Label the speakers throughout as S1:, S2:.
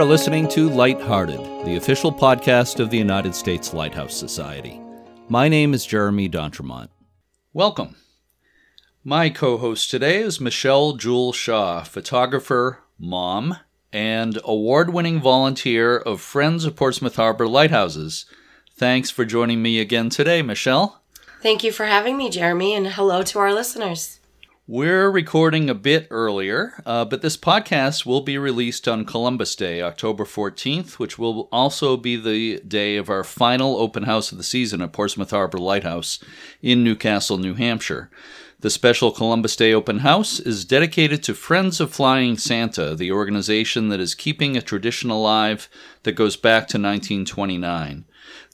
S1: You are listening to Lighthearted, the official podcast of the United States Lighthouse Society. My name is Jeremy D'Entremont. Welcome. My co host today is Michelle Jewel Shaw, photographer, mom, and award winning volunteer of Friends of Portsmouth Harbor Lighthouses. Thanks for joining me again today, Michelle.
S2: Thank you for having me, Jeremy, and hello to our listeners.
S1: We're recording a bit earlier, uh, but this podcast will be released on Columbus Day, October 14th, which will also be the day of our final open house of the season at Portsmouth Harbor Lighthouse in New Castle, New Hampshire. The special Columbus Day open house is dedicated to Friends of Flying Santa, the organization that is keeping a tradition alive that goes back to 1929.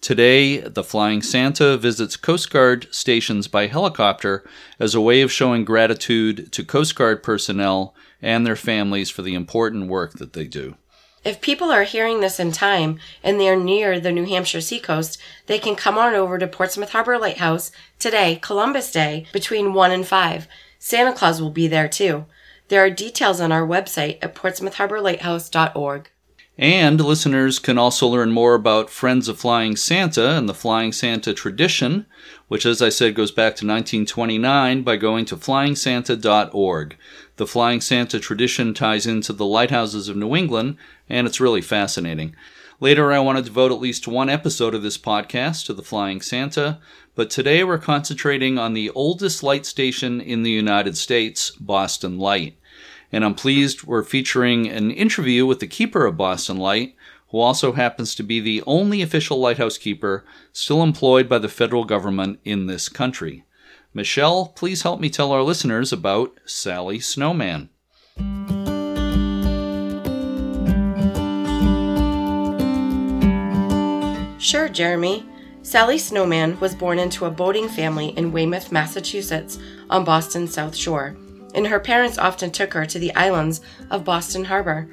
S1: Today, the Flying Santa visits Coast Guard stations by helicopter as a way of showing gratitude to Coast Guard personnel and their families for the important work that they do.
S2: If people are hearing this in time and they're near the New Hampshire seacoast, they can come on over to Portsmouth Harbor Lighthouse today, Columbus Day, between 1 and 5. Santa Claus will be there too. There are details on our website at portsmouthharborlighthouse.org.
S1: And listeners can also learn more about Friends of Flying Santa and the Flying Santa tradition, which, as I said, goes back to 1929 by going to flyingsanta.org. The Flying Santa tradition ties into the lighthouses of New England, and it's really fascinating. Later, I want to devote at least one episode of this podcast to the Flying Santa, but today we're concentrating on the oldest light station in the United States, Boston Light and I'm pleased we're featuring an interview with the keeper of Boston Light, who also happens to be the only official lighthouse keeper still employed by the federal government in this country. Michelle, please help me tell our listeners about Sally Snowman.
S2: Sure, Jeremy. Sally Snowman was born into a boating family in Weymouth, Massachusetts, on Boston's South Shore and her parents often took her to the islands of Boston Harbor.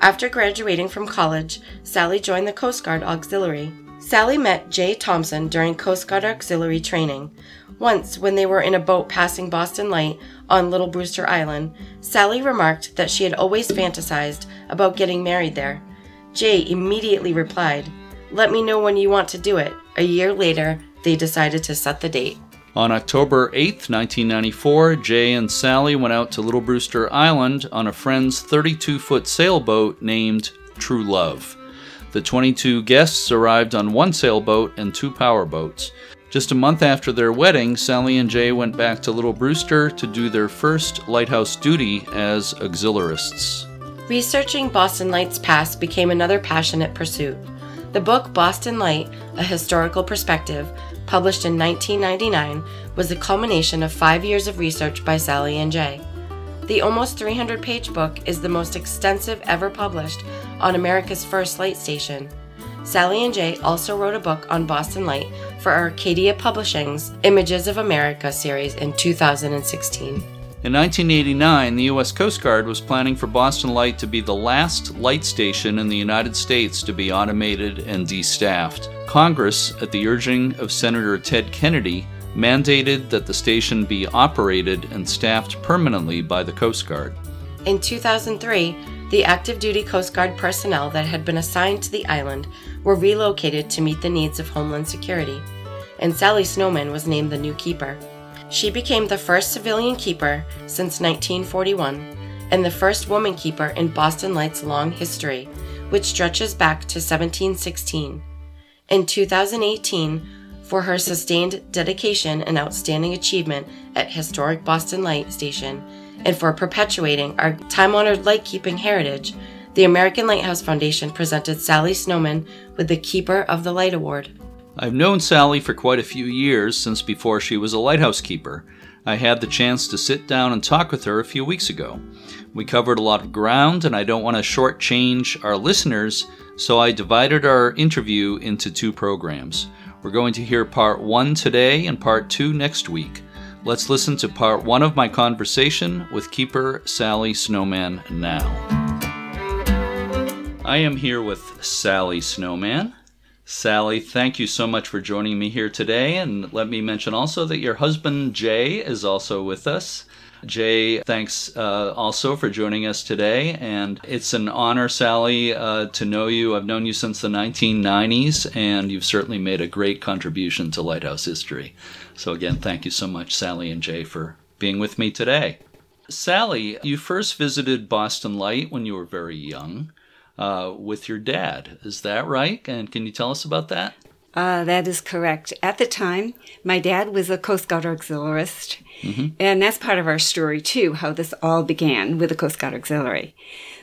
S2: After graduating from college, Sally joined the Coast Guard Auxiliary. Sally met Jay Thompson during Coast Guard Auxiliary training. Once, when they were in a boat passing Boston Light on Little Brewster Island, Sally remarked that she had always fantasized about getting married there. Jay immediately replied, Let me know when you want to do it. A year later, they decided to set the date.
S1: On October 8, 1994, Jay and Sally went out to Little Brewster Island on a friend's 32 foot sailboat named True Love. The 22 guests arrived on one sailboat and two powerboats. Just a month after their wedding, Sally and Jay went back to Little Brewster to do their first lighthouse duty as auxiliarists.
S2: Researching Boston Light's past became another passionate pursuit. The book Boston Light, A Historical Perspective, published in 1999, was the culmination of five years of research by Sally and Jay. The almost 300 page book is the most extensive ever published on America's first light station. Sally and Jay also wrote a book on Boston Light for Arcadia Publishing's Images of America series in 2016.
S1: In 1989, the U.S. Coast Guard was planning for Boston Light to be the last light station in the United States to be automated and destaffed. Congress, at the urging of Senator Ted Kennedy, mandated that the station be operated and staffed permanently by the Coast Guard.
S2: In 2003, the active duty Coast Guard personnel that had been assigned to the island were relocated to meet the needs of Homeland Security, and Sally Snowman was named the new keeper. She became the first civilian keeper since 1941 and the first woman keeper in Boston Light's long history, which stretches back to 1716. In 2018, for her sustained dedication and outstanding achievement at historic Boston Light Station, and for perpetuating our time honored lightkeeping heritage, the American Lighthouse Foundation presented Sally Snowman with the Keeper of the Light Award.
S1: I've known Sally for quite a few years, since before she was a lighthouse keeper. I had the chance to sit down and talk with her a few weeks ago. We covered a lot of ground, and I don't want to shortchange our listeners, so I divided our interview into two programs. We're going to hear part one today and part two next week. Let's listen to part one of my conversation with Keeper Sally Snowman now. I am here with Sally Snowman. Sally, thank you so much for joining me here today. And let me mention also that your husband, Jay, is also with us. Jay, thanks uh, also for joining us today. And it's an honor, Sally, uh, to know you. I've known you since the 1990s, and you've certainly made a great contribution to Lighthouse history. So, again, thank you so much, Sally and Jay, for being with me today. Sally, you first visited Boston Light when you were very young uh, with your dad. Is that right? And can you tell us about that?
S3: Uh, that is correct. At the time, my dad was a Coast Guard auxiliarist, mm-hmm. and that's part of our story too, how this all began with the Coast Guard Auxiliary.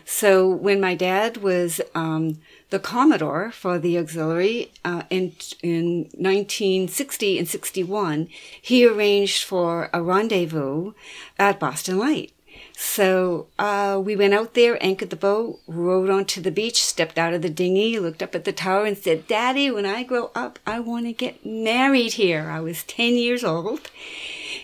S3: So when my dad was um, the Commodore for the auxiliary uh, in, in 1960 and 61, he arranged for a rendezvous at Boston Light. So uh, we went out there, anchored the boat, rowed onto the beach, stepped out of the dinghy, looked up at the tower, and said, Daddy, when I grow up, I want to get married here. I was 10 years old.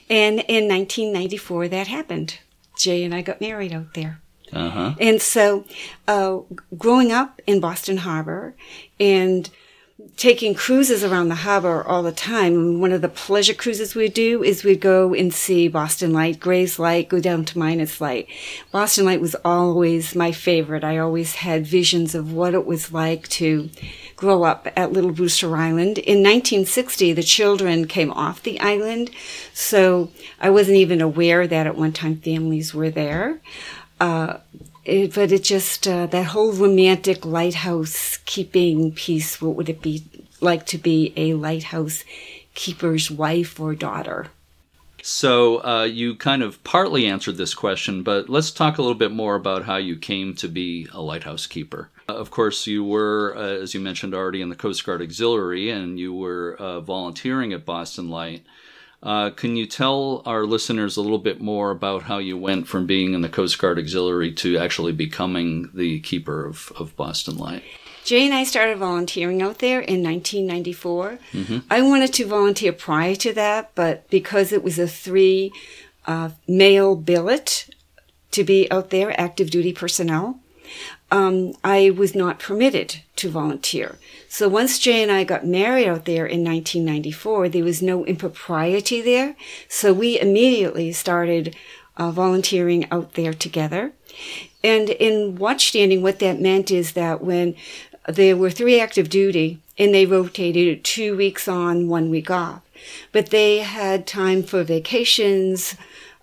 S3: And in 1994, that happened. Jay and I got married out there. Uh-huh. And so, uh, growing up in Boston Harbor and taking cruises around the harbor all the time. One of the pleasure cruises we do is we go and see Boston Light, Graves Light, go down to Minot's Light. Boston Light was always my favorite. I always had visions of what it was like to grow up at Little Brewster Island. In 1960, the children came off the island, so I wasn't even aware that at one time families were there. Uh, it, but it just uh, that whole romantic lighthouse keeping piece. What would it be like to be a lighthouse keeper's wife or daughter?
S1: So uh, you kind of partly answered this question, but let's talk a little bit more about how you came to be a lighthouse keeper. Uh, of course, you were, uh, as you mentioned already, in the Coast Guard Auxiliary, and you were uh, volunteering at Boston Light. Uh, can you tell our listeners a little bit more about how you went from being in the Coast Guard Auxiliary to actually becoming the keeper of, of Boston Light?
S3: Jay and I started volunteering out there in 1994. Mm-hmm. I wanted to volunteer prior to that, but because it was a three uh, male billet to be out there, active duty personnel, um, I was not permitted to volunteer. So once Jay and I got married out there in 1994, there was no impropriety there. So we immediately started uh, volunteering out there together. And in watchstanding, what that meant is that when there were three active duty and they rotated two weeks on, one week off, but they had time for vacations,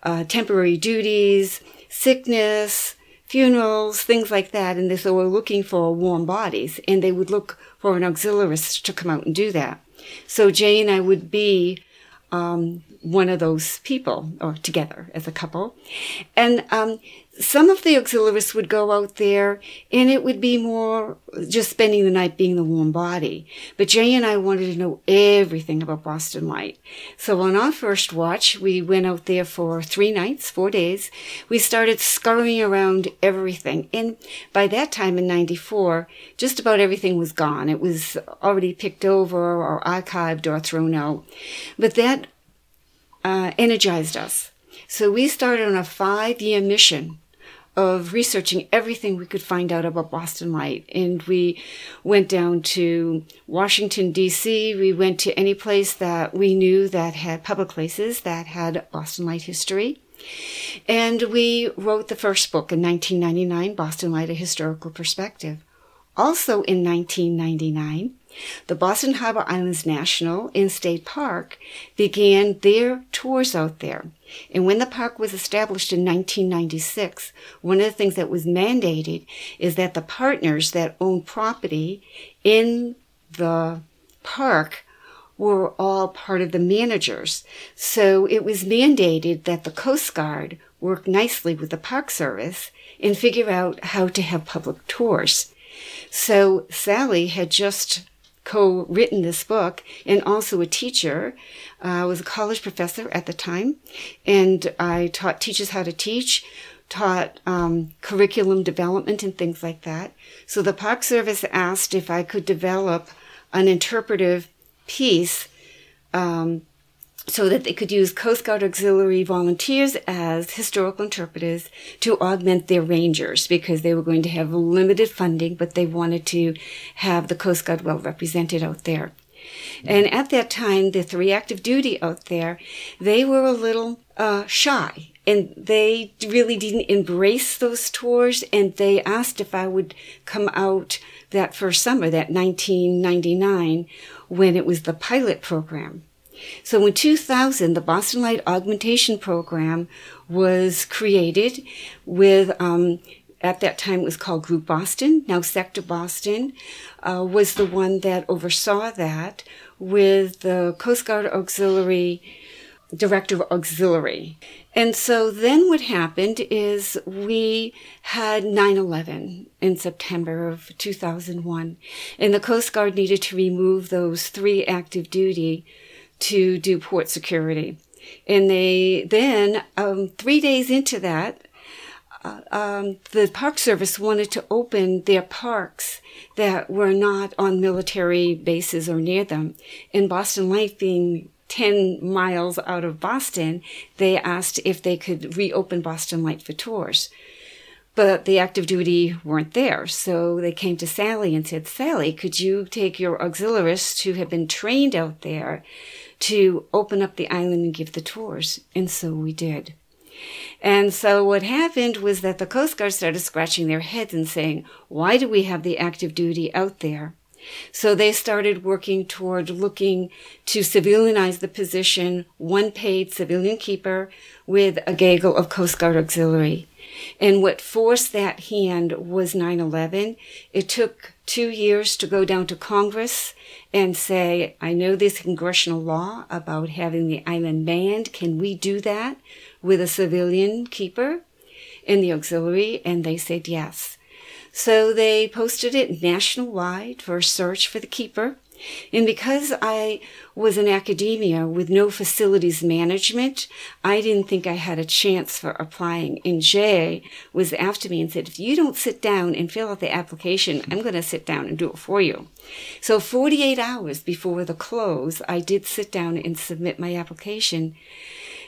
S3: uh, temporary duties, sickness, funerals, things like that. And they were looking for warm bodies and they would look for an auxiliarist to come out and do that. So Jay and I would be um, one of those people or together as a couple. And um, some of the auxiliaries would go out there and it would be more just spending the night being the warm body. But Jay and I wanted to know everything about Boston Light. So on our first watch, we went out there for three nights, four days. We started scurrying around everything. And by that time in 94, just about everything was gone. It was already picked over or archived or thrown out. But that uh, energized us. So we started on a five year mission of researching everything we could find out about Boston Light. And we went down to Washington, D.C. We went to any place that we knew that had public places that had Boston Light history. And we wrote the first book in 1999, Boston Light, A Historical Perspective. Also in 1999, the Boston Harbor Islands National and State Park began their tours out there. And when the park was established in 1996, one of the things that was mandated is that the partners that own property in the park were all part of the managers. So it was mandated that the Coast Guard work nicely with the Park Service and figure out how to have public tours. So Sally had just co-written this book and also a teacher. Uh, I was a college professor at the time, and I taught teachers how to teach, taught um, curriculum development and things like that. So the Park Service asked if I could develop an interpretive piece um, so that they could use Coast Guard auxiliary volunteers as historical interpreters to augment their rangers because they were going to have limited funding, but they wanted to have the Coast Guard well represented out there. And at that time, the three active duty out there, they were a little uh, shy and they really didn't embrace those tours and they asked if I would come out that first summer, that 1999, when it was the pilot program. So in 2000, the Boston Light Augmentation Program was created with, um, at that time it was called Group Boston, now Sector Boston, uh, was the one that oversaw that with the Coast Guard Auxiliary Director of Auxiliary. And so then what happened is we had 9-11 in September of 2001 and the Coast Guard needed to remove those three active duty to do port security. And they then, um, three days into that, uh, um, the Park Service wanted to open their parks that were not on military bases or near them. In Boston Light being 10 miles out of Boston, they asked if they could reopen Boston Light for tours. But the active duty weren't there. So they came to Sally and said, Sally, could you take your auxiliarists who have been trained out there to open up the island and give the tours? And so we did. And so what happened was that the Coast Guard started scratching their heads and saying, why do we have the active duty out there? So they started working toward looking to civilianize the position, one paid civilian keeper with a gaggle of Coast Guard auxiliary. And what forced that hand was 9-11. It took two years to go down to Congress and say, I know this congressional law about having the island manned. Can we do that with a civilian keeper in the auxiliary? And they said yes. So they posted it nationwide for a search for the keeper. And because I was in academia with no facilities management, I didn't think I had a chance for applying. And Jay was after me and said, if you don't sit down and fill out the application, I'm going to sit down and do it for you. So 48 hours before the close, I did sit down and submit my application.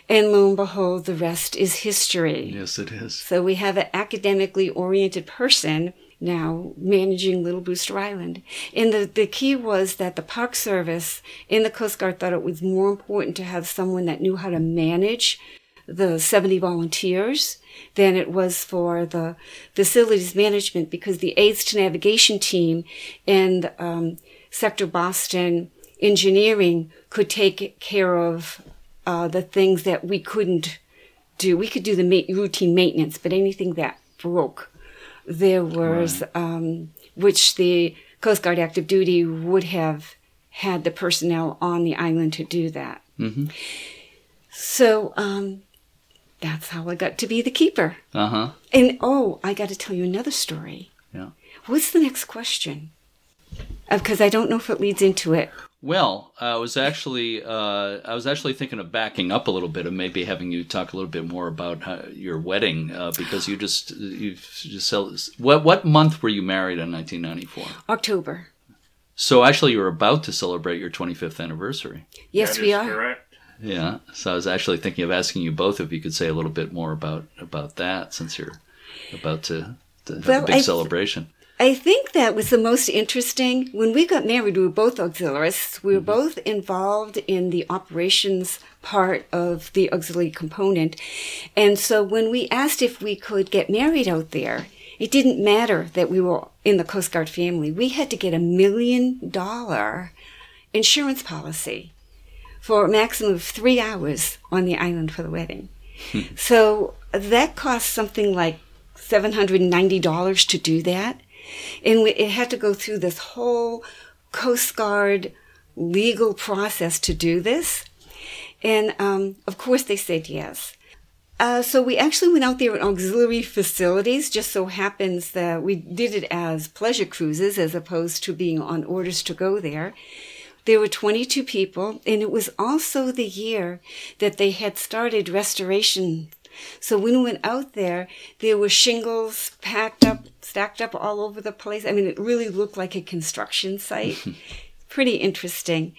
S3: And lo and behold, the rest is history.
S1: Yes, it is.
S3: So we have an academically oriented person now managing Little Brewster Island. And the, the key was that the Park Service and the Coast Guard thought it was more important to have someone that knew how to manage the 70 volunteers than it was for the facilities management because the aids to navigation team and um, Sector Boston engineering could take care of uh, the things that we couldn't do. We could do the ma- routine maintenance, but anything that broke, there was, right. um, which the Coast Guard active duty would have had the personnel on the island to do that. Mm-hmm. So um, that's how I got to be the keeper.
S1: Uh huh.
S3: And oh, I got to tell you another story.
S1: Yeah.
S3: What's the next question? Because uh, I don't know if it leads into it.
S1: Well, I was actually uh, I was actually thinking of backing up a little bit and maybe having you talk a little bit more about how, your wedding uh, because you just you just sell, what what month were you married in 1994?
S3: October.
S1: So actually, you're about to celebrate your 25th anniversary.
S3: Yes,
S4: That
S3: we
S4: is
S3: are.
S4: Correct.
S1: Yeah. So I was actually thinking of asking you both if you could say a little bit more about about that since you're about to, to have
S3: Well,
S1: a big
S3: I-
S1: celebration.
S3: I think that was the most interesting. When we got married, we were both auxiliarists. We were mm-hmm. both involved in the operations part of the auxiliary component. And so when we asked if we could get married out there, it didn't matter that we were in the Coast Guard family. We had to get a million dollar insurance policy for a maximum of three hours on the island for the wedding. Hmm. so that cost something like $790 to do that. And we, it had to go through this whole Coast Guard legal process to do this. And um, of course, they said yes. Uh, so we actually went out there in auxiliary facilities. Just so happens that we did it as pleasure cruises as opposed to being on orders to go there. There were 22 people, and it was also the year that they had started restoration. So when we went out there, there were shingles packed up, stacked up all over the place. I mean, it really looked like a construction site. Pretty interesting.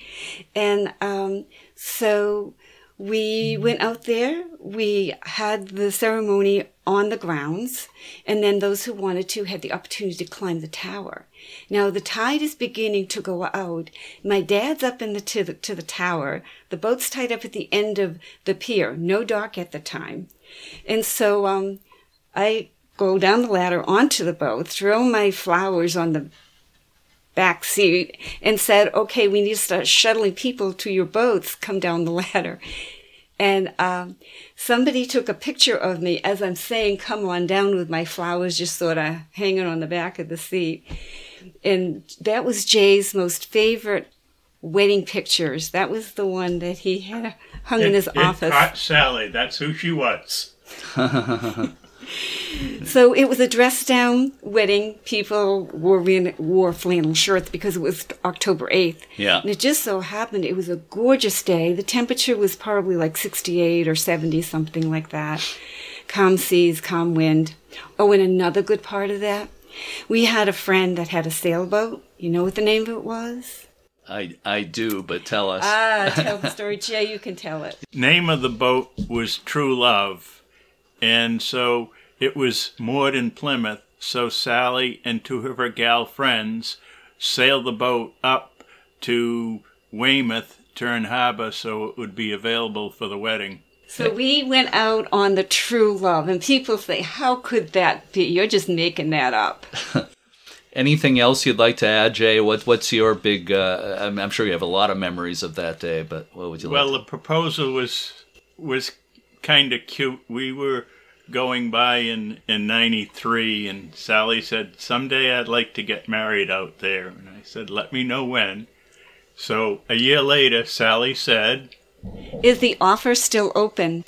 S3: And um, so we went out there. We had the ceremony on the grounds, and then those who wanted to had the opportunity to climb the tower. Now the tide is beginning to go out. My dad's up in the to the to the tower. The boat's tied up at the end of the pier. No dock at the time. And so um, I go down the ladder onto the boat, throw my flowers on the back seat, and said, okay, we need to start shuttling people to your boats, come down the ladder. And um, somebody took a picture of me as I'm saying, come on down with my flowers just sort of hanging on the back of the seat. And that was Jay's most favorite wedding pictures. That was the one that he had hung in his
S4: it
S3: office.
S4: caught Sally. That's who she was.
S3: So it was a dress down wedding. People wore wore flannel shirts because it was October 8th.
S1: Yeah.
S3: And it just so happened it was a gorgeous day. The temperature was probably like 68 or 70, something like that. Calm seas, calm wind. Oh, and another good part of that, we had a friend that had a sailboat. You know what the name of it was?
S1: I, I do, but tell us.
S3: Ah, tell the story. Jay, you can tell it.
S4: Name of the boat was True Love. And so it was moored in Plymouth. So Sally and two of her gal friends sailed the boat up to Weymouth, Turn Harbor, so it would be available for the wedding.
S3: So we went out on the true love, and people say, How could that be? You're just making that up.
S1: Anything else you'd like to add, Jay? What What's your big? Uh, I'm, I'm sure you have a lot of memories of that day, but what would you
S4: Well,
S1: like?
S4: the proposal was was kind of cute. We were going by in in 93 and Sally said someday I'd like to get married out there and I said let me know when. So a year later Sally said
S3: Is the offer still open?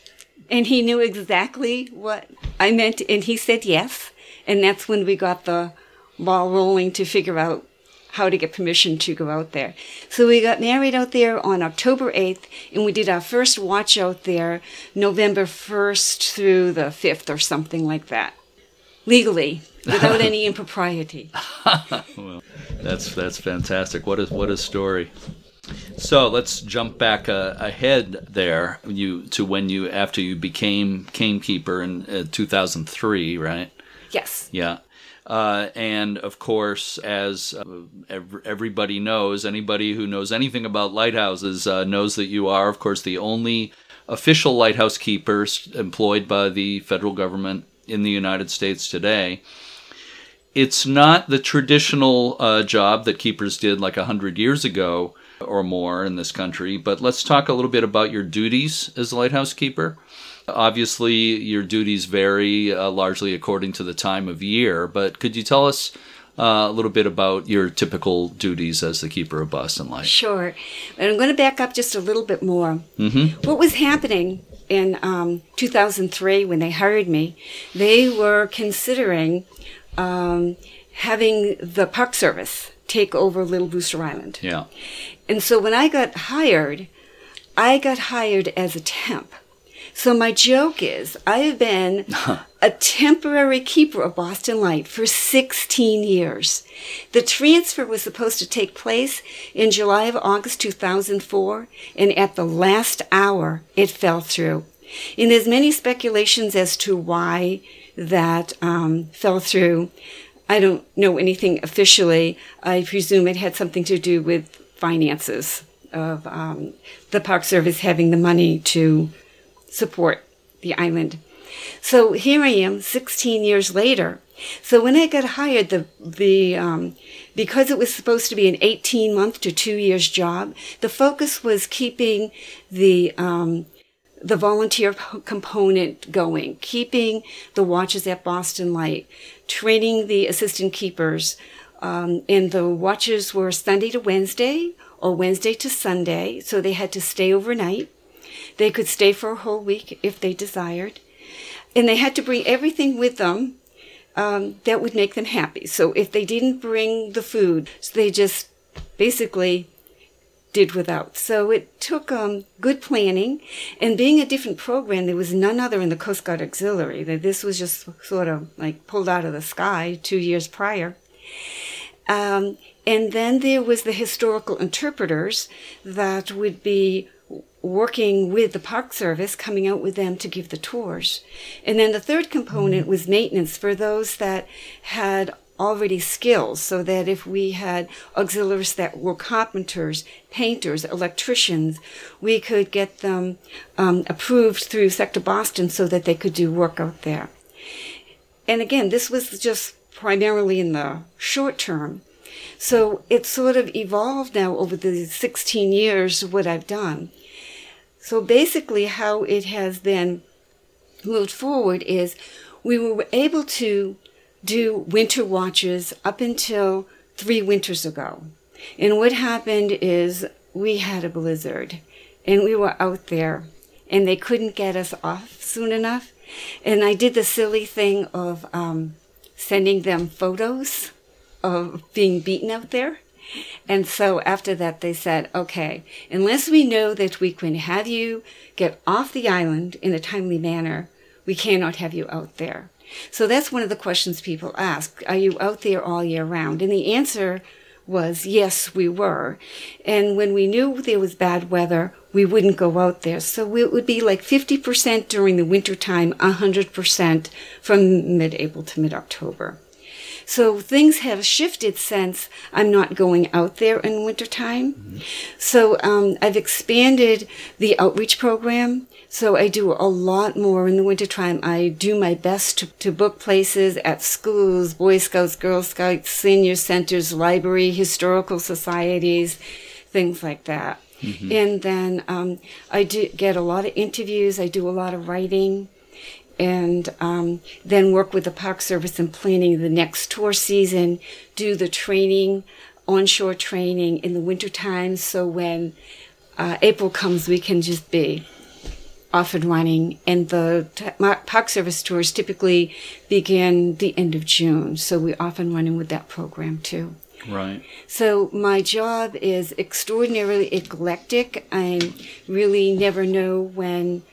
S3: And he knew exactly what I meant, and he said yes. And that's when we got the ball rolling to figure out how to get permission to go out there. So we got married out there on October 8th, and we did our first watch out there November 1st through the 5th or something like that. Legally, without any impropriety.
S1: That's that's fantastic. What is what a story. So let's jump back uh, ahead there. You to when you after you became gamekeeper in uh, 2003, right?
S3: Yes.
S1: Yeah. Uh, and of course, as uh, ev- everybody knows, anybody who knows anything about lighthouses uh, knows that you are, of course, the only official lighthouse keepers employed by the federal government in the United States today. It's not the traditional uh, job that keepers did like 100 years ago or more in this country, but let's talk a little bit about your duties as a lighthouse keeper. Obviously, your duties vary uh, largely according to the time of year, but could you tell us uh, a little bit about your typical duties as the keeper of Boston Light?
S3: Sure. And I'm going to back up just a little bit more.
S1: Mm-hmm.
S3: What was happening in um, 2003 when they hired me, they were considering um, having the Park Service take over Little Brewster Island.
S1: Yeah.
S3: And so when I got hired, I got hired as a temp. So my joke is I have been a temporary keeper of Boston Light for 16 years. The transfer was supposed to take place in July of August 2004, and at the last hour, it fell through. And there's many speculations as to why that um, fell through. I don't know anything officially. I presume it had something to do with finances of um, the Park Service having the money to support the island. So here I am, 16 years later. So when I got hired, the the um, because it was supposed to be an 18 month to two years job, the focus was keeping the um, the volunteer component going, keeping the watches at Boston Light, training the assistant keepers, um, and the watches were Sunday to Wednesday or Wednesday to Sunday, so they had to stay overnight. They could stay for a whole week if they desired. And they had to bring everything with them um, that would make them happy. So if they didn't bring the food, so they just basically did without. So it took um, good planning. And being a different program, there was none other in the Coast Guard Auxiliary. That This was just sort of like pulled out of the sky two years prior. Um, and then there was the historical interpreters that would be working with the Park Service, coming out with them to give the tours. And then the third component was maintenance for those that had already skills so that if we had auxiliaries that were carpenters, painters, electricians, we could get them um, approved through Sector Boston so that they could do work out there. And again, this was just primarily in the short term. So it sort of evolved now over the 16 years of what I've done. So basically, how it has then moved forward is we were able to do winter watches up until three winters ago. And what happened is we had a blizzard and we were out there and they couldn't get us off soon enough. And I did the silly thing of um, sending them photos of being beaten out there. And so after that, they said, okay, unless we know that we can have you get off the island in a timely manner, we cannot have you out there. So that's one of the questions people ask. Are you out there all year round? And the answer was yes, we were. And when we knew there was bad weather, we wouldn't go out there. So it would be like 50% during the winter time, 100% from mid-April to mid-October. So things have shifted since I'm not going out there in wintertime. Mm-hmm. So um, I've expanded the outreach program. So I do a lot more in the wintertime. I do my best to, to book places at schools, Boy Scouts, Girl Scouts, senior centers, library, historical societies, things like that. Mm-hmm. And then um, I do get a lot of interviews. I do a lot of writing and um, then work with the Park Service in planning the next tour season, do the training, onshore training in the wintertime, so when uh, April comes, we can just be off and running. And the t- Park Service tours typically begin the end of June, so we're off and running with that program too.
S1: Right.
S3: So my job is extraordinarily eclectic. I really never know when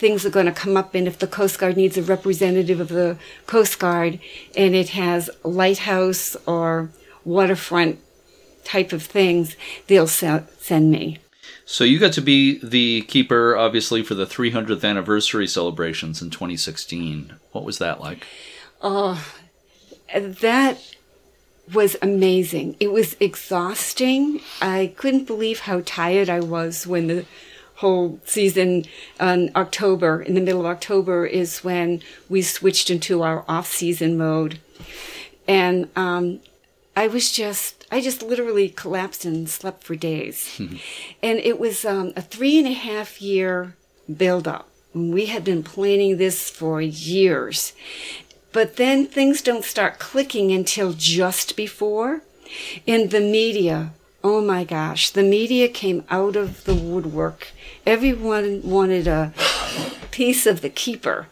S3: things are going to come up and if the Coast Guard needs a representative of the Coast Guard and it has lighthouse or waterfront type of things, they'll send me.
S1: So you got to be the keeper, obviously, for the 300th anniversary celebrations in 2016. What was that like?
S3: Oh, that was amazing. It was exhausting. I couldn't believe how tired I was when the whole season in October, in the middle of October, is when we switched into our off season mode. And um, I was just, I just literally collapsed and slept for days. and it was um, a three and a half year buildup. We had been planning this for years. But then things don't start clicking until just before. In the media, oh my gosh, the media came out of the woodwork everyone wanted a piece of the keeper.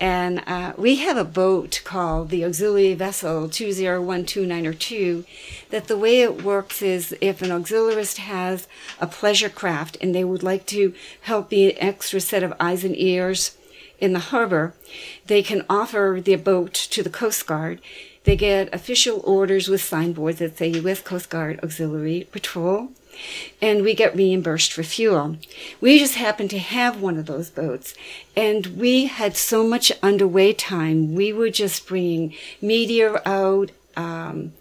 S3: And uh, we have a boat called the Auxiliary Vessel 201292 that the way it works is if an auxiliarist has a pleasure craft and they would like to help be an extra set of eyes and ears in the harbor, they can offer their boat to the Coast Guard. They get official orders with signboards that say U.S. Coast Guard Auxiliary Patrol and we get reimbursed for fuel. We just happened to have one of those boats and we had so much underway time. We were just bringing media out. Um,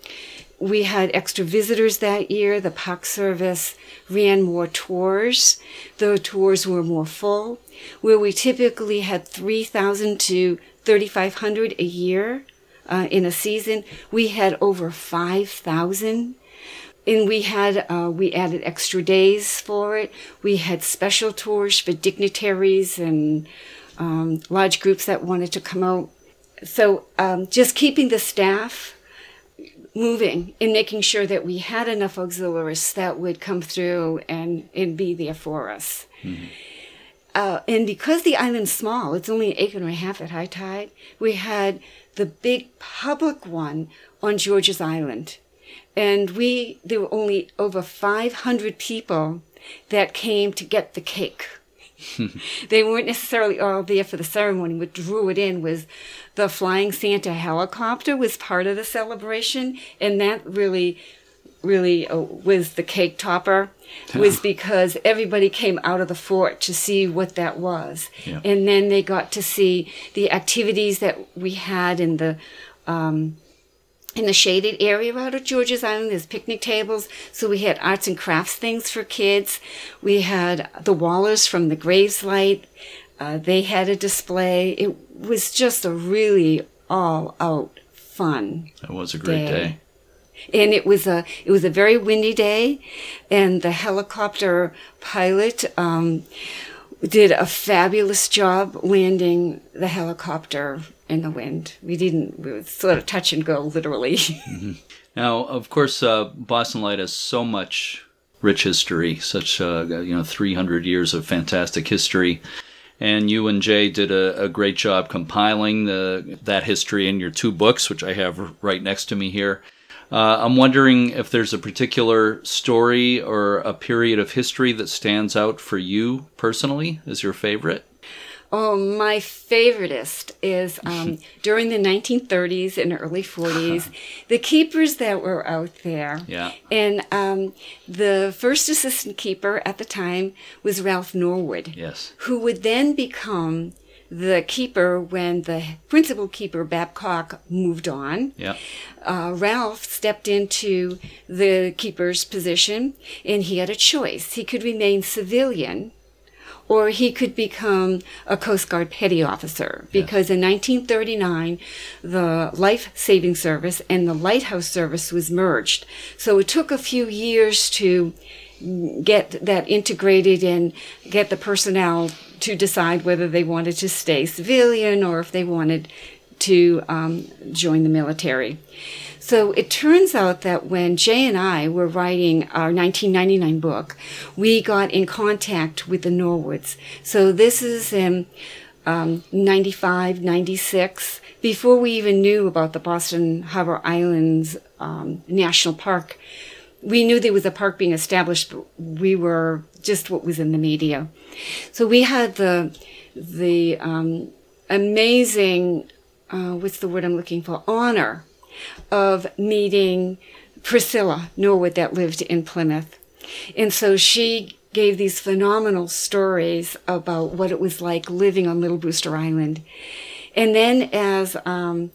S3: we had extra visitors that year. The Park Service ran more tours. The tours were more full. Where we typically had 3,000 to 3,500 a year uh, in a season, we had over 5,000 and we had uh, we added extra days for it. We had special tours for dignitaries and um, large groups that wanted to come out. So um, just keeping the staff moving and making sure that we had enough auxiliaries that would come through and, and be there for us. Mm-hmm. Uh, and because the island's small, it's only an acre and a half at high tide, we had the big public one on George's Island and we there were only over 500 people that came to get the cake they weren't necessarily all there for the ceremony. What drew it in was the flying santa helicopter was part of the celebration and that really really uh, was the cake topper was because everybody came out of the fort to see what that was. Yeah. and then they got to see the activities that we had in the um, in the shaded area out at George's Island, there's picnic tables. So we had arts and crafts things for kids. We had the Wallers from the Graves Light. Uh, they had a display. It was just a really all out fun.
S1: That was a great day. day.
S3: And it was a it was a very windy day, and the helicopter pilot um, did a fabulous job landing the helicopter in the wind. We didn't, we were sort of touch and go, literally.
S1: mm-hmm. Now, of course, uh, Boston Light has so much rich history, such, uh, you know, 300 years of fantastic history. And you and Jay did a, a, great job compiling the, that history in your two books, which I have right next to me here. Uh, I'm wondering if there's a particular story or a period of history that stands out for you personally as your favorite.
S3: Oh, my favoriteest is um, during the 1930s and early 40s, the keepers that were out there.
S1: Yeah.
S3: And um, the first assistant keeper at the time was Ralph Norwood.
S1: Yes.
S3: Who would then become the keeper when the principal keeper Babcock moved on.
S1: Yeah.
S3: Uh, Ralph stepped into the keeper's position, and he had a choice. He could remain civilian or he could become a Coast Guard petty officer because in 1939 the Life Saving Service and the Lighthouse Service was merged. So it took a few years to get that integrated and get the personnel to decide whether they wanted to stay civilian or if they wanted to um, join the military. So it turns out that when Jay and I were writing our 1999 book, we got in contact with the Norwoods. So this is in um, 95, 96, before we even knew about the Boston Harbor Islands um, National Park. We knew there was a park being established, but we were just what was in the media. So we had the the um, amazing, uh, what's the word I'm looking for, honor of meeting Priscilla Norwood that lived in Plymouth. And so she gave these phenomenal stories about what it was like living on Little Brewster Island. And then as um,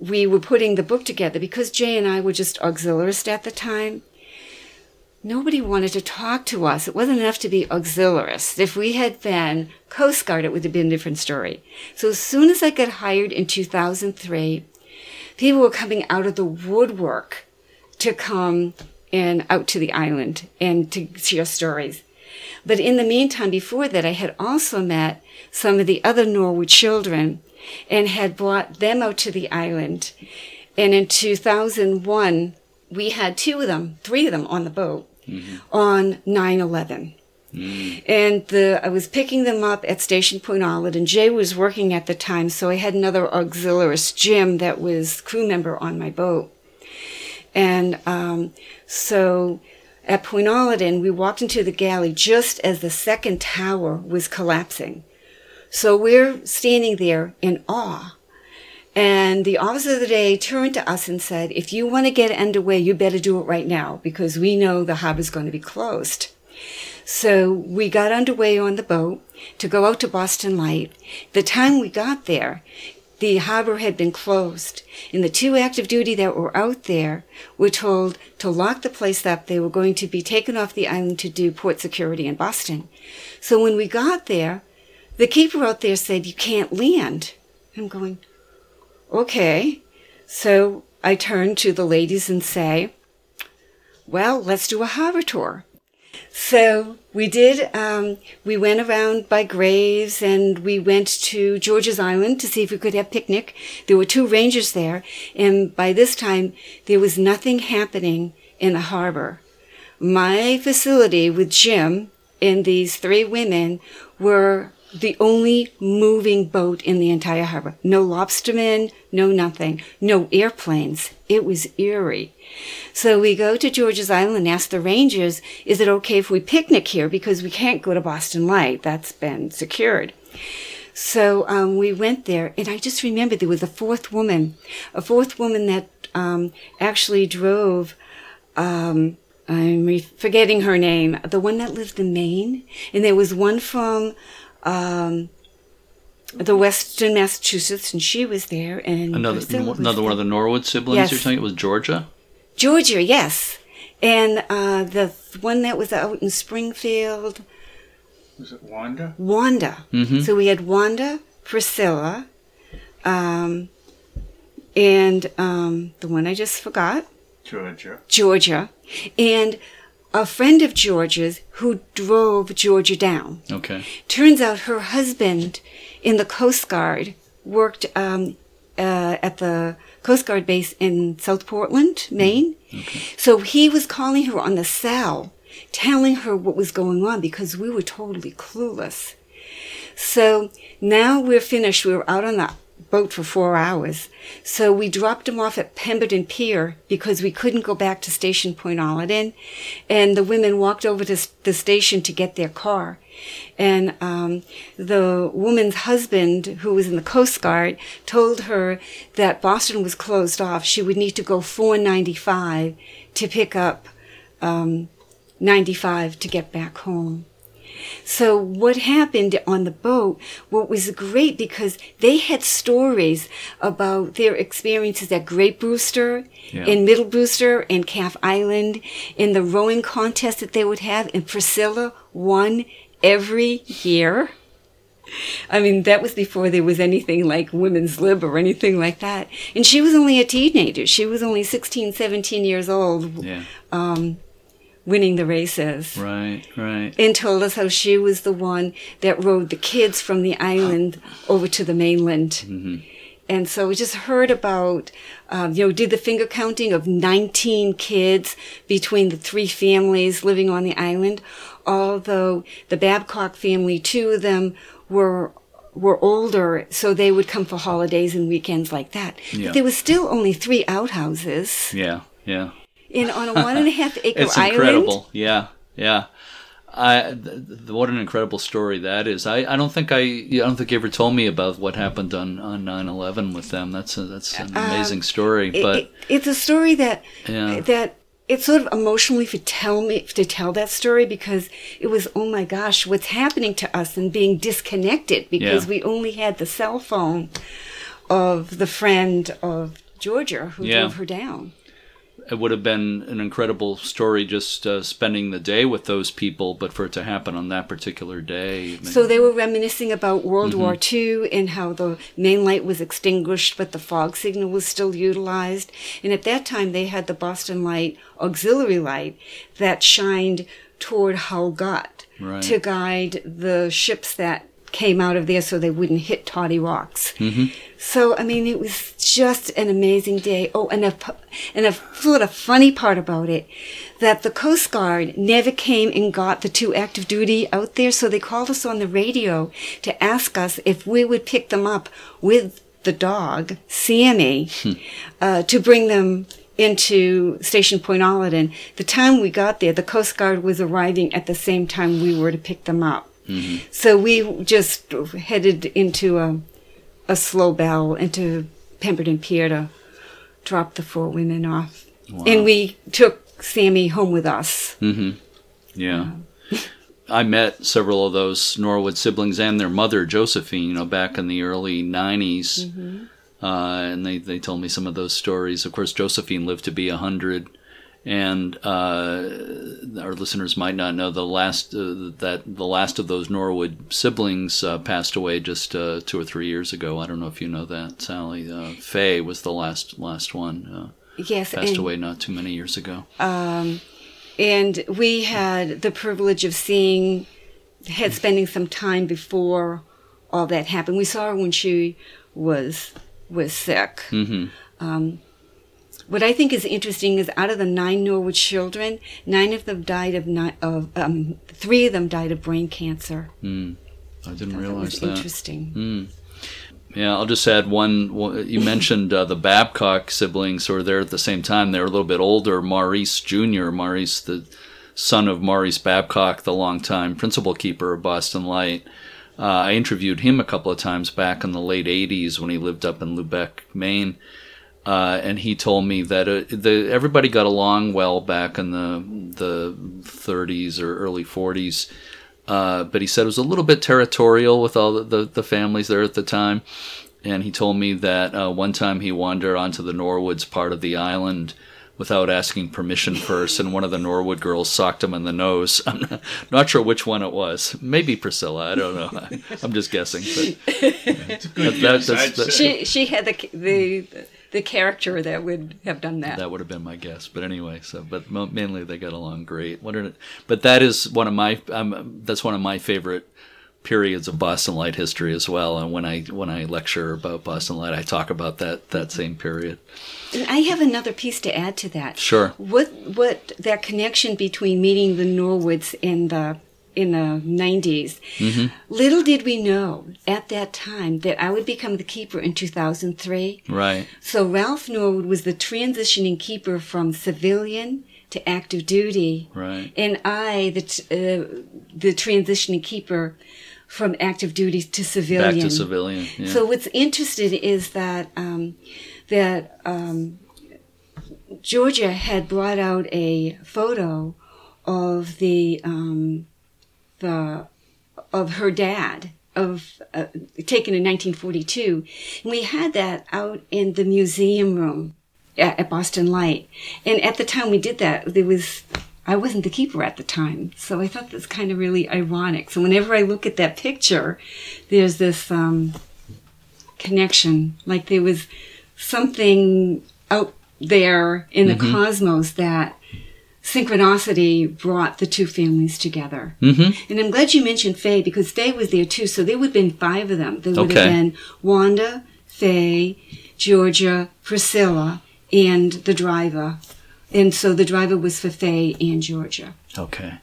S3: we were putting the book together, because Jay and I were just auxiliarists at the time, nobody wanted to talk to us. It wasn't enough to be auxiliarist. If we had been Coast Guard, it would have been a different story. So as soon as I got hired in 2003, people were coming out of the woodwork to come and out to the island and to share stories. But in the meantime, before that, I had also met some of the other Norwood children and had brought them out to the island. And in 2001, we had two of them, three of them on the boat mm-hmm. on 9 11. Mm. And the, I was picking them up at Station Point Allerton, and Jay was working at the time, so I had another auxiliarist, Jim, that was crew member on my boat. And um, so at Point Allerton, we walked into the galley just as the second tower was collapsing. So we're standing there in awe. And the officer of the day turned to us and said, if you want to get underway, you better do it right now because we know the is going to be closed. So we got underway on the boat to go out to Boston Light. The time we got there, the harbor had been closed, and the two active duty that were out there were told to lock the place up. They were going to be taken off the island to do port security in Boston. So when we got there, the keeper out there said, You can't land. I'm going, Okay. So I turn to the ladies and say, Well, let's do a harbor tour. So we did, um, we went around by graves and we went to George's Island to see if we could have picnic. There were two rangers there. And by this time, there was nothing happening in the harbor. My facility with Jim and these three women were the only moving boat in the entire harbor. No lobstermen, no nothing, no airplanes. It was eerie. So we go to George's Island and ask the rangers, is it okay if we picnic here? Because we can't go to Boston Light. That's been secured. So um, we went there, and I just remember there was a fourth woman, a fourth woman that um, actually drove. Um, I'm forgetting her name. The one that lived in Maine, and there was one from um, the Western Massachusetts, and she was there. And
S1: Another
S3: Priscilla was
S1: another one of the Norwood siblings
S3: Yes.
S1: you're talking it was Georgia?
S3: Georgia, yes, and uh, the one that was out in Springfield,
S4: Was it Wanda?
S3: Wanda.
S1: Mhm.
S3: So we had Wanda, Priscilla, um, and um, the one I just forgot,
S4: Georgia.
S3: Georgia, and a friend of Georgia's who drove Georgia down.
S1: Okay.
S3: Turns out her husband in the Coast Guard worked um, uh, at the Coast Guard base in South Portland, Maine. Okay. So he was calling her on the cell, telling her what was going on because we were totally clueless. So now we're finished. We were out on the boat for four hours. So we dropped him off at Pemberton Pier because we couldn't go back to Station Point Allerton. And the women walked over to the station to get their car. And um, the woman's husband, who was in the Coast Guard, told her that Boston was closed off. She would need to go 495 to pick up um, 95 to get back home. So what happened on the boat, what was great because they had stories about their experiences at Great Brewster,
S1: Yeah.
S3: in Middle Brewster, and Calf Island, in the rowing contest that they would have, and Priscilla won every year. I mean, that was before there was anything like women's lib or anything like that. And she was only a teenager. She was only 16, 17 years old,
S1: Yeah.
S3: um, winning the races
S1: Right, right.
S3: and told us how she was the one that rowed the kids from the island over to the mainland. And so we just heard about, um, you know, did the finger counting of 19 kids between the three families living on the island. Although the Babcock family, two of them were were older, so they would come for holidays and weekends like that.
S1: Yeah.
S3: But there was still only three outhouses,
S1: Yeah, yeah.
S3: And on a one and a half acre
S1: It's
S3: island.
S1: incredible. Yeah, yeah. I th- th- what an incredible story that is. I, I don't think I I don't think you ever told me about what happened on on 9/11 with them. That's a, that's an amazing story.
S3: Um, It-
S1: But
S3: it- it's a story that
S1: Yeah.
S3: that it's sort of emotionally to tell me to tell that story because it was oh my gosh what's happening to us and being disconnected because
S1: Yeah.
S3: we only had the cell phone of the friend of Georgia who
S1: Yeah.
S3: drove her down.
S1: It would have been an incredible story just uh, spending the day with those people. But for it to happen on that particular day,
S3: So they were reminiscing about World
S1: Mm-hmm.
S3: War II and how the main light was extinguished, but the fog signal was still utilized. And at that time, they had the Boston Light auxiliary light that shined toward Hull Gut
S1: Right.
S3: to guide the ships that came out of there so they wouldn't hit Toddy Rocks.
S1: Mm-hmm.
S3: So I mean, it was just an amazing day. Oh, and a and a sort of funny part about it, that the Coast Guard never came and got the two active duty out there. So they called us on the radio to ask us if we would pick them up with the dog Sammy uh, to bring them into Station Point Allerton. The time we got there, the Coast Guard was arriving at the same time we were to pick them up. So we just headed into a, a slow bell into Pemberton Pier to drop the four women off. And we took Sammy home with us.
S1: Mm-hmm. Yeah. I met several of those Norwood siblings and their mother, Josephine, you know, back in the early 90s. Uh, and they, they told me some of those stories. Of course, Josephine lived to be 100. And uh, our listeners might not know the last uh, that the last of those Norwood siblings uh, passed away just uh, two or three years ago. I don't know if you know that, Sally. Uh, Faye was the last last one. Uh,
S3: Yes,
S1: passed
S3: and,
S1: away not too many years ago.
S3: um, and we had the privilege of seeing, had spending some time before all that happened. We saw her when she was was sick.
S1: hmm
S3: Um, what I think is interesting is out of the nine Norwood children, nine of them died of, ni- of um, three of them died of brain cancer.
S1: Mm. I didn't
S3: That
S1: realize
S3: was
S1: that.
S3: interesting.
S1: Mm. Yeah, I'll just add one. You mentioned uh, the Babcock siblings who were there at the same time. They were a little bit older. Maurice Jr., Maurice, the son of Maurice Babcock, the longtime principal keeper of Boston Light. Uh, I interviewed him a couple of times back in the late 80s when he lived up in Lubec, Maine. Uh, and he told me that uh, the, everybody got along well back in the the 30s or early 40s. Uh, but he said it was a little bit territorial with all the, the, the families there at the time. And he told me that uh, one time he wandered onto the Norwoods part of the island without asking permission first, and one of the Norwood girls socked him in the nose. I'm not, not sure which one it was. Maybe Priscilla. I don't know. I'm just guessing. But
S4: Good
S1: that-
S4: guess,
S1: that's- that's-
S3: She she had the the the character that would have done that.
S1: that would have been my guess. But anyway, so but mainly they got along great. What are, but that is one of my um, that's one of my favorite periods of Boston Light history as well. And when I when I lecture about Boston Light, I talk about that that same period.
S3: And I have another piece to add to that.
S1: Sure.
S3: What what that connection between meeting the Norwoods and the in the 90s.
S1: Mm-hmm.
S3: Little did we know at that time that I would become the keeper in 2003.
S1: Right.
S3: So Ralph Norwood was the transitioning keeper from civilian to active duty.
S1: Right.
S3: And I the t- uh, the transitioning keeper from active duty to civilian.
S1: Back to civilian. Yeah.
S3: So what's interesting is that um, that um, Georgia had brought out a photo of the um, the of her dad of uh, taken in 1942, and we had that out in the museum room at, at Boston Light. And at the time we did that, there was I wasn't the keeper at the time, so I thought that's kind of really ironic. So whenever I look at that picture, there's this um, connection, like there was something out there in the cosmos that synchronicity brought the two families together.
S1: mm-hmm.
S3: And I'm glad you mentioned Faye because Faye was there too. So there would have been five of them. There would
S1: Okay.
S3: have been Wanda, Faye, Georgia, Priscilla, and the driver. And so the driver was for Faye and Georgia.
S1: Okay.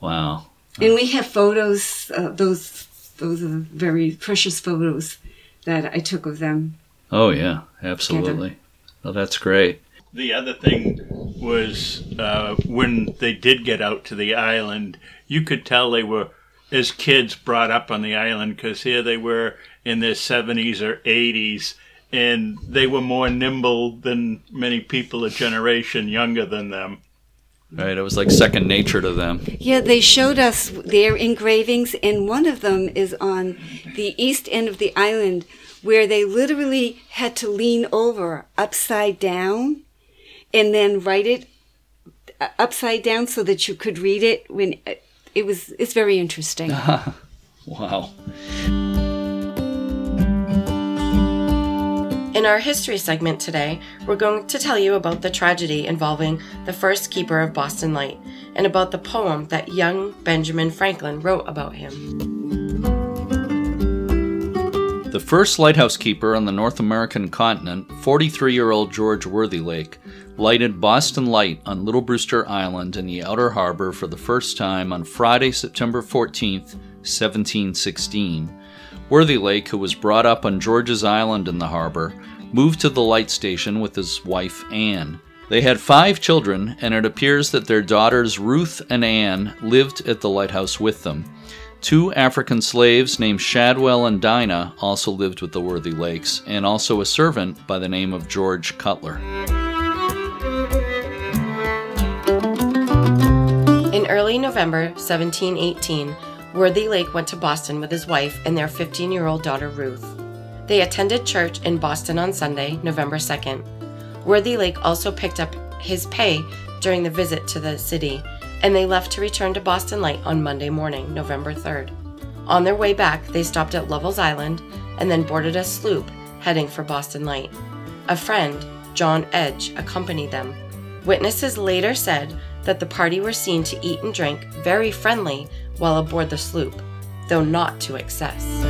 S1: Wow.
S3: And we have photos. Uh, those those are very precious photos that I took of them.
S1: Oh yeah, absolutely. Oh, that's great.
S4: The other thing was uh, when they did get out to the island, you could tell they were, as kids, brought up on the island because here they were in their 70s or 80s, and they were more nimble than many people a generation younger than them.
S1: Right. It was like second nature to them.
S3: Yeah, they showed us their engravings, and one of them is on the east end of the island where they literally had to lean over upside down and then write it uh, upside down so that you could read it when uh, it was it's very interesting
S1: Wow.
S2: In our history segment today, we're going to tell you about the tragedy involving the first keeper of Boston Light and about the poem that young Benjamin Franklin wrote about him.
S1: The first lighthouse keeper on the North American continent, 43 year old George Worthylake, lighted Boston Light on Little Brewster Island in the outer harbor for the first time on Friday, September 14th, 1716. Worthylake, who was brought up on George's Island in the harbor, moved to the light station with his wife Anne. They had five children, and it appears that their daughters Ruth and Anne lived at the lighthouse with them. Two African slaves named Shadwell and Dinah also lived with the Worthylakes, and also a servant by the name of George Cutler.
S2: Early November 1718, Worthylake went to Boston with his wife and their 15 year old daughter Ruth. They attended church in Boston on Sunday, November 2nd. Worthylake also picked up his pay during the visit to the city, and they left to return to Boston Light on Monday morning, November 3rd. On their way back, they stopped at Lovell's Island and then boarded a sloop heading for Boston Light. A friend, John Edge, accompanied them. Witnesses later said that the party were seen to eat and drink very friendly while aboard the sloop, though not to excess.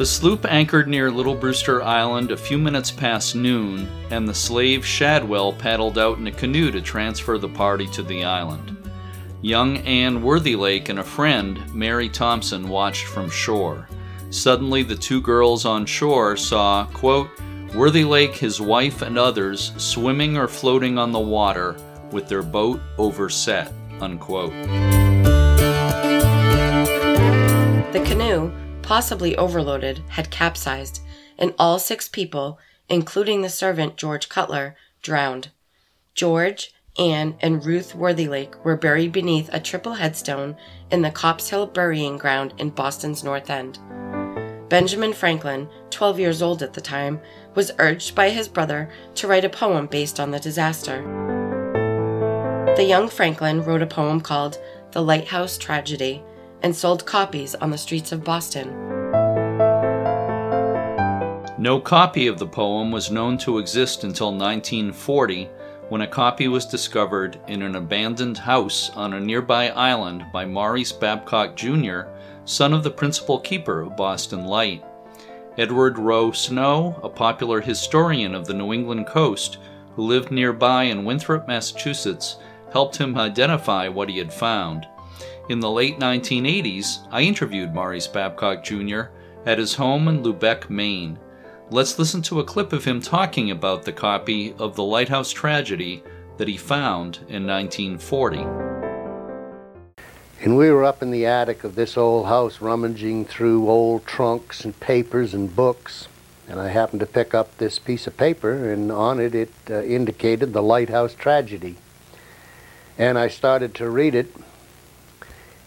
S1: The sloop anchored near Little Brewster Island a few minutes past noon, and the slave Shadwell paddled out in a canoe to transfer the party to the island. Young Anne Worthylake and a friend, Mary Thompson, watched from shore. Suddenly, the two girls on shore saw, quote, Worthylake, his wife, and others swimming or floating on the water with their boat overset, unquote.
S2: The canoe, possibly overloaded, had capsized, and all six people, including the servant George Cutler, drowned. George, Anne, and Ruth Worthylake were buried beneath a triple headstone in the Copp's Hill Burying Ground in Boston's North End. Benjamin Franklin, 12 years old at the time, was urged by his brother to write a poem based on the disaster. The young Franklin wrote a poem called The Lighthouse Tragedy and sold copies on the streets of Boston.
S1: No copy of the poem was known to exist until 1940 when a copy was discovered in an abandoned house on a nearby island by Maurice Babcock Jr., son of the principal keeper of Boston Light. Edward Rowe Snow, a popular historian of the New England coast who lived nearby in Winthrop, Massachusetts, helped him identify what he had found. In the late 1980s, I interviewed Maurice Babcock Jr. at his home in Lubec, Maine. Let's listen to a clip of him talking about the copy of The Lighthouse Tragedy that he found in 1940.
S5: And we were up in the attic of this old house rummaging through old trunks and papers and books. And I happened to pick up this piece of paper, and on it it uh, indicated the lighthouse tragedy. And I started to read it,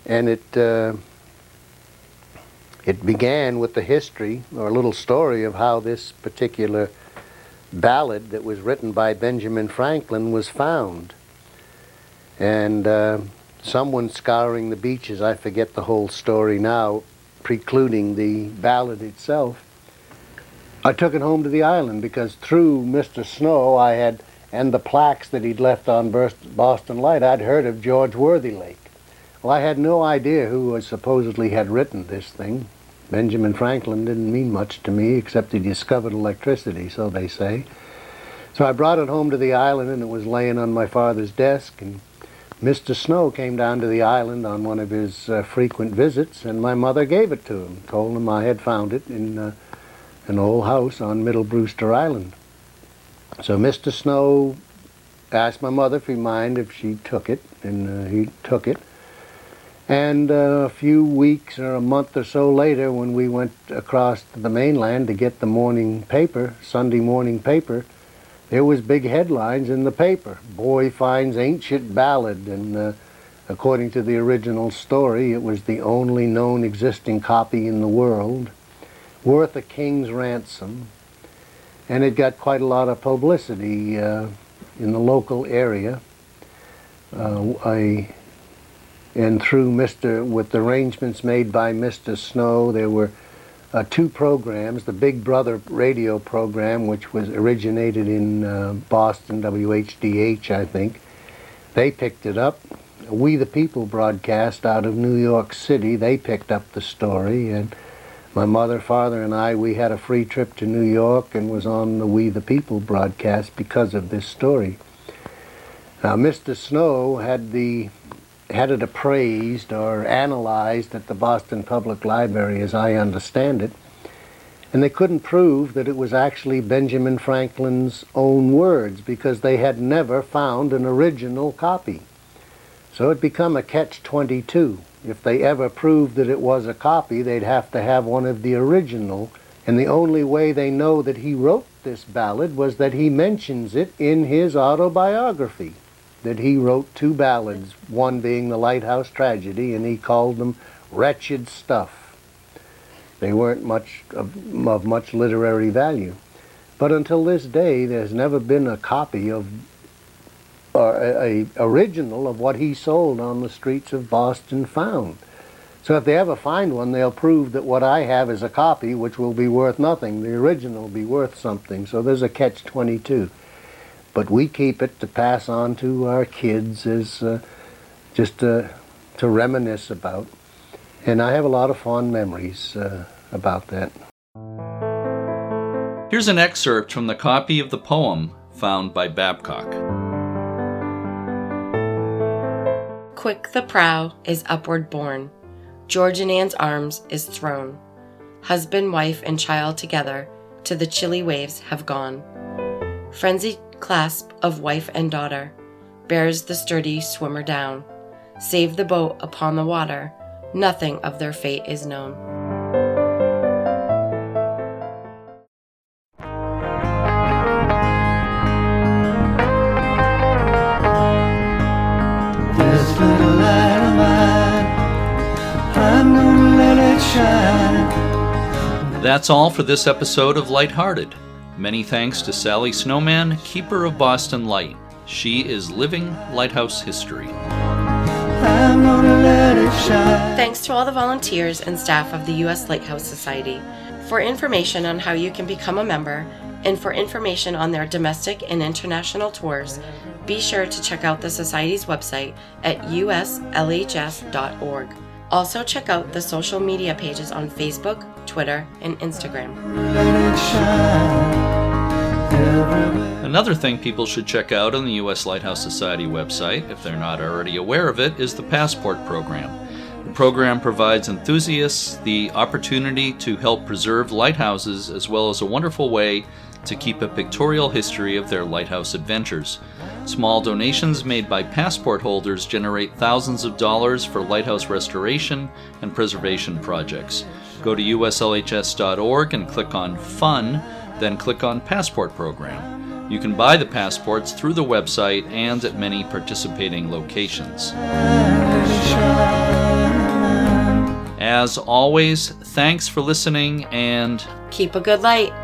S5: and it uh, it began with the history or a little story of how this particular ballad that was written by Benjamin Franklin was found. And uh, someone scouring the beaches, I forget the whole story now, precluding the ballad itself. I took it home to the island because through Mr. Snow I had, and the plaques that he'd left on Boston Light, I'd heard of George Worthylake. Well, I had no idea who was supposedly had written this thing. Benjamin Franklin didn't mean much to me except he discovered electricity, so they say. So I brought it home to the island and it was laying on my father's desk and Mr. Snow came down to the island on one of his uh, frequent visits and my mother gave it to him, told him I had found it in uh, an old house on Middle Brewster Island. So Mr. Snow asked my mother if he mind if she took it and uh, he took it. And uh, a few weeks or a month or so later, when we went across to the mainland to get the morning paper, Sunday morning paper, there was big headlines in the paper. Boy finds ancient ballad, and uh, according to the original story, it was the only known existing copy in the world, worth a king's ransom, and it got quite a lot of publicity uh, in the local area. Uh, I and through Mr. with the arrangements made by Mr. Snow, there were uh, two programs. The Big Brother radio program, which was originated in uh, Boston, WHDH, I think, they picked it up. We the People broadcast out of New York City. They picked up the story, and my mother, father, and I, we had a free trip to New York and was on the We the People broadcast because of this story. Now, Mr. Snow had the had it appraised or analyzed at the Boston Public Library, as I understand it, and they couldn't prove that it was actually Benjamin Franklin's own words because they had never found an original copy. So it became a catch-22. If they ever proved that it was a copy, they'd have to have one of the original, and the only way they know that he wrote this ballad was that he mentions it in his autobiography that he wrote two ballads, one being The Lighthouse Tragedy, and he called them wretched stuff. They weren't much of, of much literary value. But until this day, there's never been a copy of or a, a, original of what he sold on the streets of Boston found. So if they ever find one, they'll prove that what I have is a copy, which will be worth nothing. The original will be worth something. So there's a catch-22 but we keep it to pass on to our kids as uh, just to, to reminisce about. And I have a lot of fond memories uh, about that.
S1: Here's an excerpt from the copy of the poem found by Babcock.
S2: Quick the prow is upward borne, George in Anne's arms is thrown. Husband, wife, and child together to the chilly waves have gone. Frenzied clasp of wife and daughter, bears the sturdy swimmer down. Save the boat upon the water, nothing of their fate is known.
S1: That's all for this episode of Lighthearted. Many thanks to Sally Snowman, keeper of Boston Light. She is living lighthouse history.
S2: Thanks to all the volunteers and staff of the U.S. Lighthouse Society. For information on how you can become a member and for information on their domestic and international tours, be sure to check out the Society's website at uslhs.org. Also, check out the social media pages on Facebook, Twitter, and Instagram.
S1: Another thing people should check out on the U.S. Lighthouse Society website, if they're not already aware of it, is the Passport Program. The program provides enthusiasts the opportunity to help preserve lighthouses as well as a wonderful way to keep a pictorial history of their lighthouse adventures. Small donations made by passport holders generate thousands of dollars for lighthouse restoration and preservation projects. Go to uslhs.org and click on Fun, then click on Passport Program. You can buy the passports through the website and at many participating locations. As always, thanks for listening and
S2: Keep a good light.